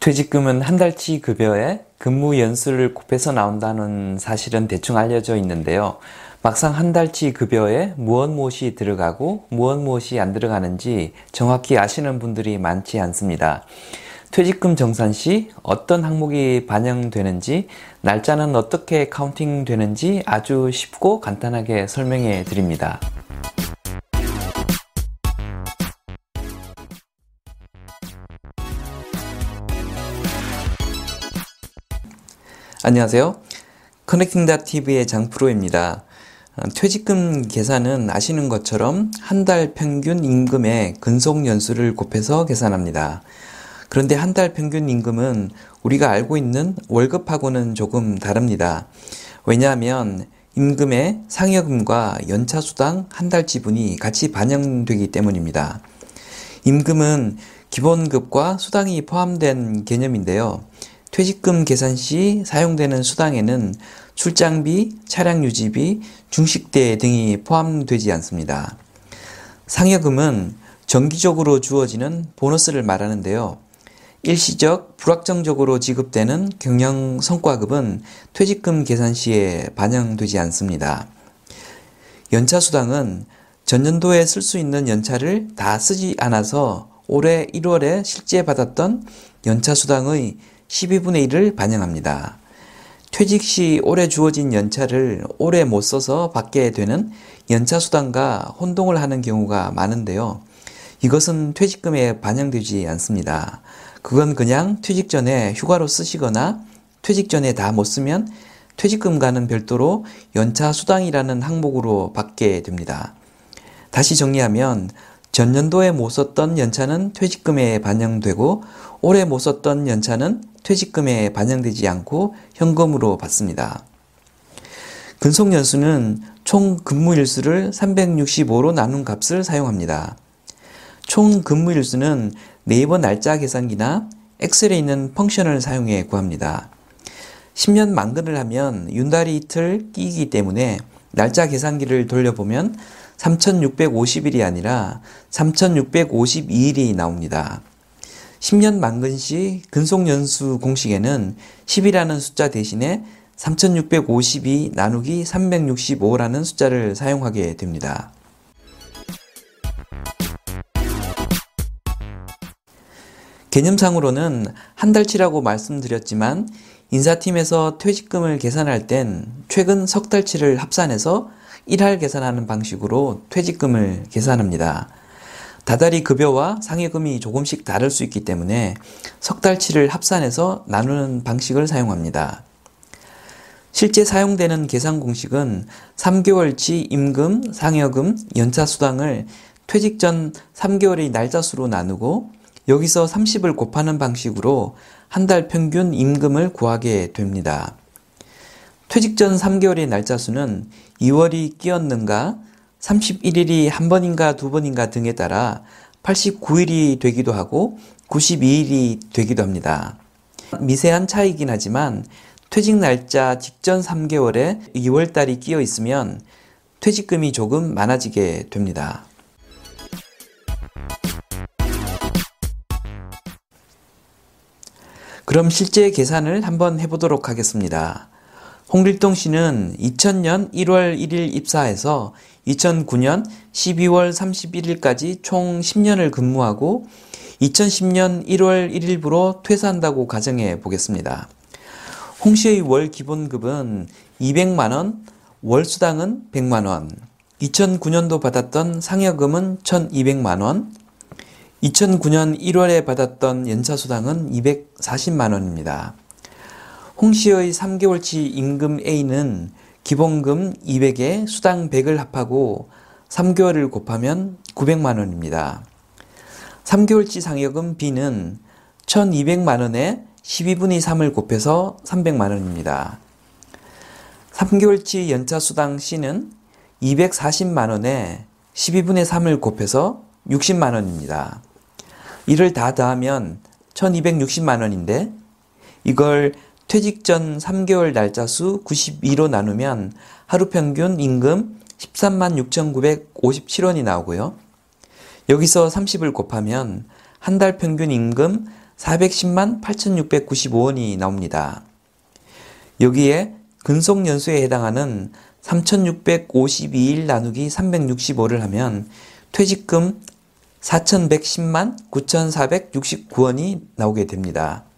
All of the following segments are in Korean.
퇴직금은 한 달치 급여에 근무 연수를 곱해서 나온다는 사실은 대충 알려져 있는데요. 막상 한 달치 급여에 무엇 무엇이 들어가고 무엇 무엇이 안 들어가는지 정확히 아시는 분들이 많지 않습니다. 퇴직금 정산 시 어떤 항목이 반영되는지, 날짜는 어떻게 counting 되는지 아주 쉽고 간단하게 설명해 드립니다. 안녕하세요. 커넥팅닷TV의 장프로입니다. 어, 퇴직금 계산은 아시는 것처럼 한 달 평균 임금의 근속 연수를 곱해서 계산합니다. 그런데 한 달 평균 임금은 우리가 알고 있는 월급하고는 조금 다릅니다. 왜냐하면 임금의 상여금과 연차수당 한 달 지분이 같이 반영되기 때문입니다. 임금은 기본급과 수당이 포함된 개념인데요. 퇴직금 계산 시 사용되는 수당에는 출장비, 차량 유지비, 중식대 등이 포함되지 않습니다. 상여금은 정기적으로 주어지는 보너스를 말하는데요. 일시적, 불확정적으로 지급되는 경영 성과급은 퇴직금 계산 시에 반영되지 않습니다. 연차 수당은 전년도에 쓸 수 있는 연차를 다 쓰지 않아서 올해 1월에 실제 받았던 연차 수당의 12분의 1을 반영합니다. 퇴직 시 올해 주어진 연차를 올해 못 써서 받게 되는 연차 수당과 혼동을 하는 경우가 많은데요. 이것은 퇴직금에 반영되지 않습니다. 그건 그냥 퇴직 전에 휴가로 쓰시거나 퇴직 전에 다 못 쓰면 퇴직금과는 별도로 연차 수당이라는 항목으로 받게 됩니다. 다시 정리하면 전년도에 못 썼던 연차는 퇴직금에 반영되고 올해 못 썼던 연차는 퇴직금에 반영되지 않고 현금으로 받습니다. 근속연수는 총 근무일수를 365로 나눈 값을 사용합니다. 총 근무일수는 네이버 날짜 계산기나 엑셀에 있는 펑션을 사용해 구합니다. 10년 만근을 하면 윤달이 이틀 끼기 때문에 날짜 계산기를 돌려보면 3650일이 아니라 3652일이 나옵니다. 10년 만근 시 근속연수 공식에는 10이라는 숫자 대신에 3652 나누기 365라는 숫자를 사용하게 됩니다. 개념상으로는 한 달치라고 말씀드렸지만 인사팀에서 퇴직금을 계산할 땐 최근 석 달치를 합산해서 1할 계산하는 방식으로 퇴직금을 계산합니다. 다달이 급여와 상여금이 조금씩 다를 수 있기 때문에 석 달치를 합산해서 나누는 방식을 사용합니다. 실제 사용되는 계산 공식은 3개월치 임금, 상여금, 연차 수당을 퇴직 전 3개월의 날짜 수로 나누고 여기서 30을 곱하는 방식으로 한 달 평균 임금을 구하게 됩니다. 퇴직 전 3개월의 날짜 수는 2월이 끼었는가, 31일이 한 번인가 두 번인가 등에 따라 89일이 되기도 하고 92일이 되기도 합니다. 미세한 차이긴 하지만 퇴직 날짜 직전 3개월에 2월달이 끼어 있으면 퇴직금이 조금 많아지게 됩니다. 그럼 실제 계산을 한번 해보도록 하겠습니다. 홍길동 씨는 2000년 1월 1일 입사해서 2009년 12월 31일까지 총 10년을 근무하고 2010년 1월 1일부로 퇴사한다고 가정해 보겠습니다. 홍 씨의 월 기본급은 200만원, 월 수당은 100만원, 2009년도 받았던 상여금은 1200만원, 2009년 1월에 받았던 연차수당은 240만원입니다. 홍 씨의 3개월치 임금 A는 기본금 200에 수당 100을 합하고 3개월을 곱하면 900만 원입니다. 3개월치 상여금 B는 1200만 원에 12분의 3을 곱해서 300만 원입니다. 3개월치 연차 수당 C는 240만 원에 12분의 3을 곱해서 60만 원입니다. 이를 다 더하면 1260만 원인데 이걸 퇴직 전 3개월 날짜 수 92로 나누면 하루 평균 임금 13만 6,957원이 나오고요. 여기서 30을 곱하면 한 달 평균 임금 410만 8,695원이 나옵니다. 여기에 근속연수에 해당하는 3,652일 나누기 365를 하면 퇴직금 4,110만 9,469원이 나오게 됩니다.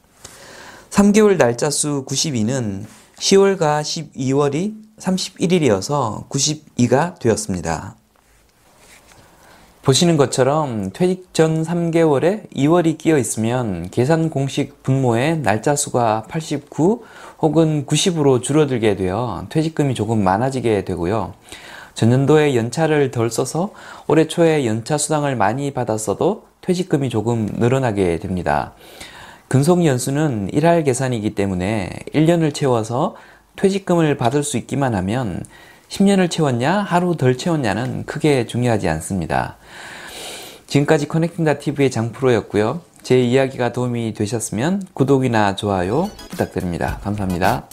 3개월 날짜 수 92는 10월과 12월이 31일이어서 92가 되었습니다. 보시는 것처럼 퇴직 전 3개월에 2월이 끼어 있으면 계산 공식 분모의 날짜 수가 89 혹은 90으로 줄어들게 되어 퇴직금이 조금 많아지게 되고요. 전년도에 연차를 덜 써서 올해 초에 연차 수당을 많이 받았어도 퇴직금이 조금 늘어나게 됩니다. 근속 연수는 1할 계산이기 때문에 1년을 채워서 퇴직금을 받을 수 있기만 하면 10년을 채웠냐, 하루 덜 채웠냐는 크게 중요하지 않습니다. 지금까지 커넥팅다 TV의 장프로였고요. 제 이야기가 도움이 되셨으면 구독이나 좋아요 부탁드립니다. 감사합니다.